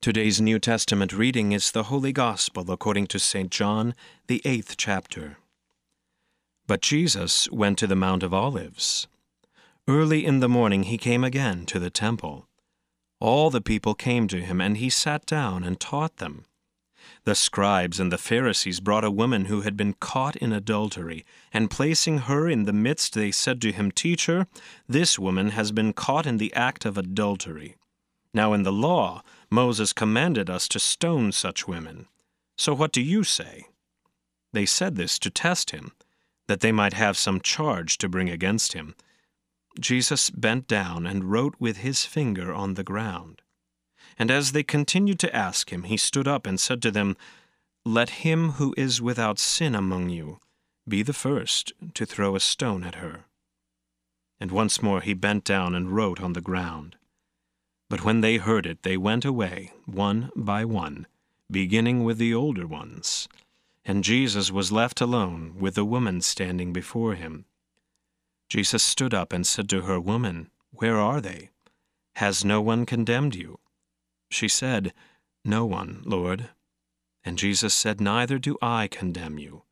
Today's New Testament reading is the Holy Gospel according to St. John, the eighth chapter. But Jesus went to the Mount of Olives. Early in the morning he came again to the temple. All the people came to him, and he sat down and taught them. The scribes and the Pharisees brought a woman who had been caught in adultery, and placing her in the midst, they said to him, Teacher, this woman has been caught in the act of adultery. Now in the law, Moses commanded us to stone such women. So what do you say? They said this to test him, that they might have some charge to bring against him. Jesus bent down and wrote with his finger on the ground. And as they continued to ask him, he stood up and said to them, Let him who is without sin among you be the first to throw a stone at her. And once more he bent down and wrote on the ground. But when they heard it, they went away, one by one, beginning with the older ones. And Jesus was left alone with the woman standing before him. Jesus stood up and said to her, Woman, where are they? Has no one condemned you? She said, No one, Lord. And Jesus said, Neither do I condemn you.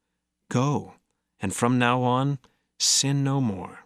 Go, and from now on, sin no more.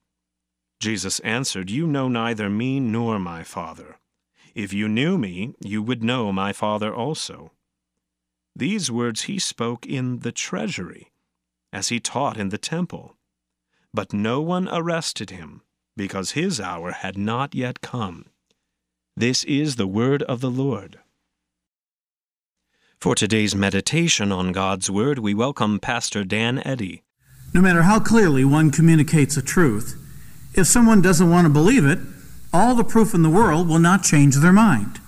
Jesus answered, You know neither me nor my Father. If you knew me, you would know my Father also. These words he spoke in the treasury, as he taught in the temple. But no one arrested him, because his hour had not yet come. This is the word of the Lord. For today's meditation on God's Word, we welcome Pastor Dan Eddy. No matter how clearly one communicates a truth, if someone doesn't want to believe it, all the proof in the world will not change their mind.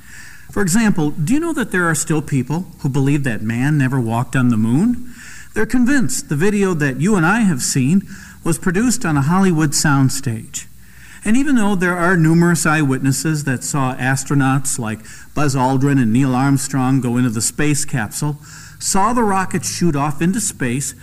For example, do you know that there are still people who believe that man never walked on the moon? They're convinced the video that you and I have seen was produced on a Hollywood soundstage. And even though there are numerous eyewitnesses that saw astronauts like Buzz Aldrin and Neil Armstrong go into the space capsule, saw the rocket shoot off into space,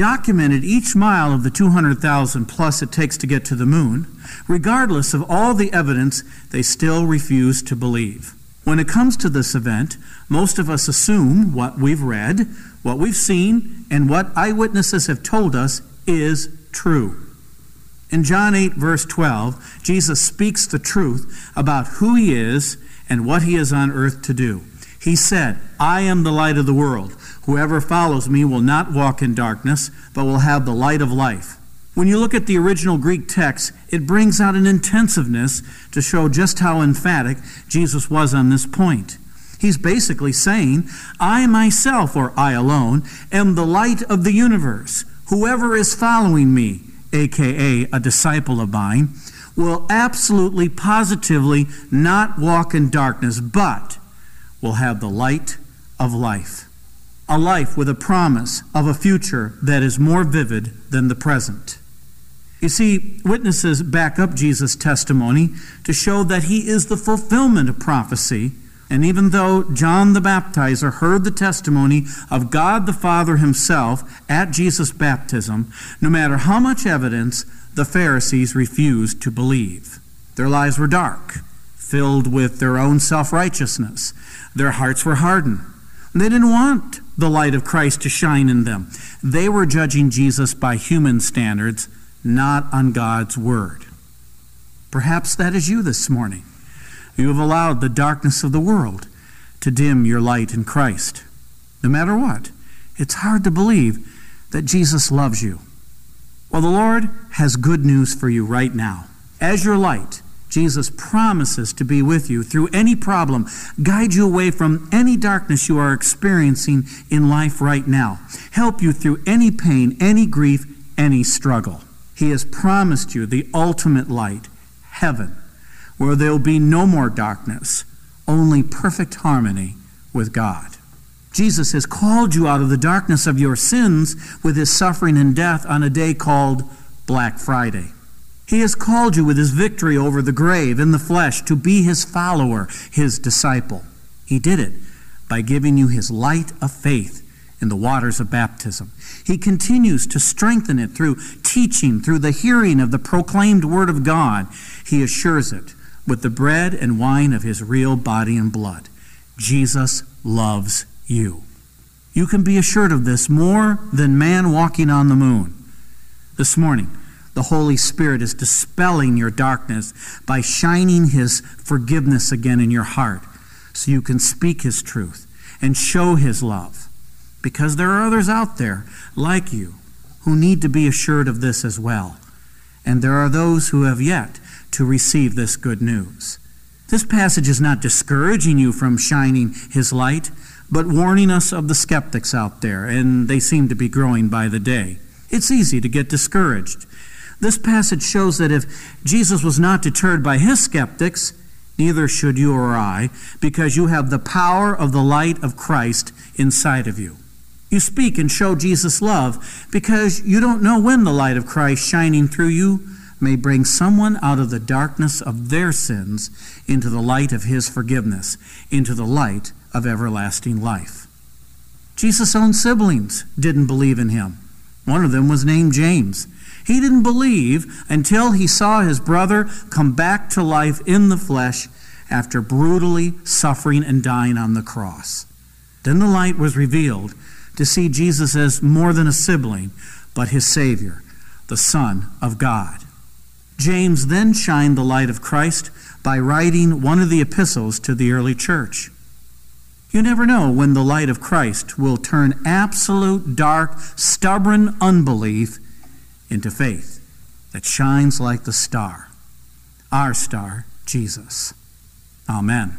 documented each mile of the 200,000 plus it takes to get to the moon, regardless of all the evidence, they still refuse to believe. When it comes to this event, most of us assume what we've read, what we've seen, and what eyewitnesses have told us is true. In John 8, verse 12, Jesus speaks the truth about who he is and what he is on earth to do. He said, I am the light of the world. Whoever follows me will not walk in darkness, but will have the light of life. When you look at the original Greek text, it brings out an intensiveness to show just how emphatic Jesus was on this point. He's basically saying, I myself, or I alone, am the light of the universe. Whoever is following me, aka a disciple of mine, will absolutely, positively not walk in darkness, but will have the light of life. A life with a promise of a future that is more vivid than the present. You see, witnesses back up Jesus' testimony to show that he is the fulfillment of prophecy. And even though John the Baptizer heard the testimony of God the Father himself at Jesus' baptism, no matter how much evidence, the Pharisees refused to believe. Their lives were dark, filled with their own self righteousness. Their hearts were hardened. They didn't want the light of Christ to shine in them. They were judging Jesus by human standards, not on God's word. Perhaps that is you this morning. You have allowed the darkness of the world to dim your light in Christ. No matter what, it's hard to believe that Jesus loves you. Well, the Lord has good news for you right now. As your light, Jesus promises to be with you through any problem, guide you away from any darkness you are experiencing in life right now, help you through any pain, any grief, any struggle. He has promised you the ultimate light, heaven, where there will be no more darkness, only perfect harmony with God. Jesus has called you out of the darkness of your sins with his suffering and death on a day called Black Friday. He has called you with his victory over the grave in the flesh to be his follower, his disciple. He did it by giving you his light of faith in the waters of baptism. He continues to strengthen it through teaching, through the hearing of the proclaimed word of God. He assures it with the bread and wine of his real body and blood. Jesus loves you. You can be assured of this more than man walking on the moon. This morning, the Holy Spirit is dispelling your darkness by shining His forgiveness again in your heart so you can speak His truth and show His love. Because there are others out there like you who need to be assured of this as well. And there are those who have yet to receive this good news. This passage is not discouraging you from shining His light, but warning us of the skeptics out there, and they seem to be growing by the day. It's easy to get discouraged. This passage shows that if Jesus was not deterred by his skeptics, neither should you or I, because you have the power of the light of Christ inside of you. You speak and show Jesus' love because you don't know when the light of Christ shining through you may bring someone out of the darkness of their sins into the light of his forgiveness, into the light of everlasting life. Jesus' own siblings didn't believe in him. One of them was named James. He didn't believe until he saw his brother come back to life in the flesh after brutally suffering and dying on the cross. Then the light was revealed to see Jesus as more than a sibling, but his Savior, the Son of God. James then shined the light of Christ by writing one of the epistles to the early church. You never know when the light of Christ will turn absolute, dark, stubborn unbelief into faith that shines like the star, our star, Jesus. Amen.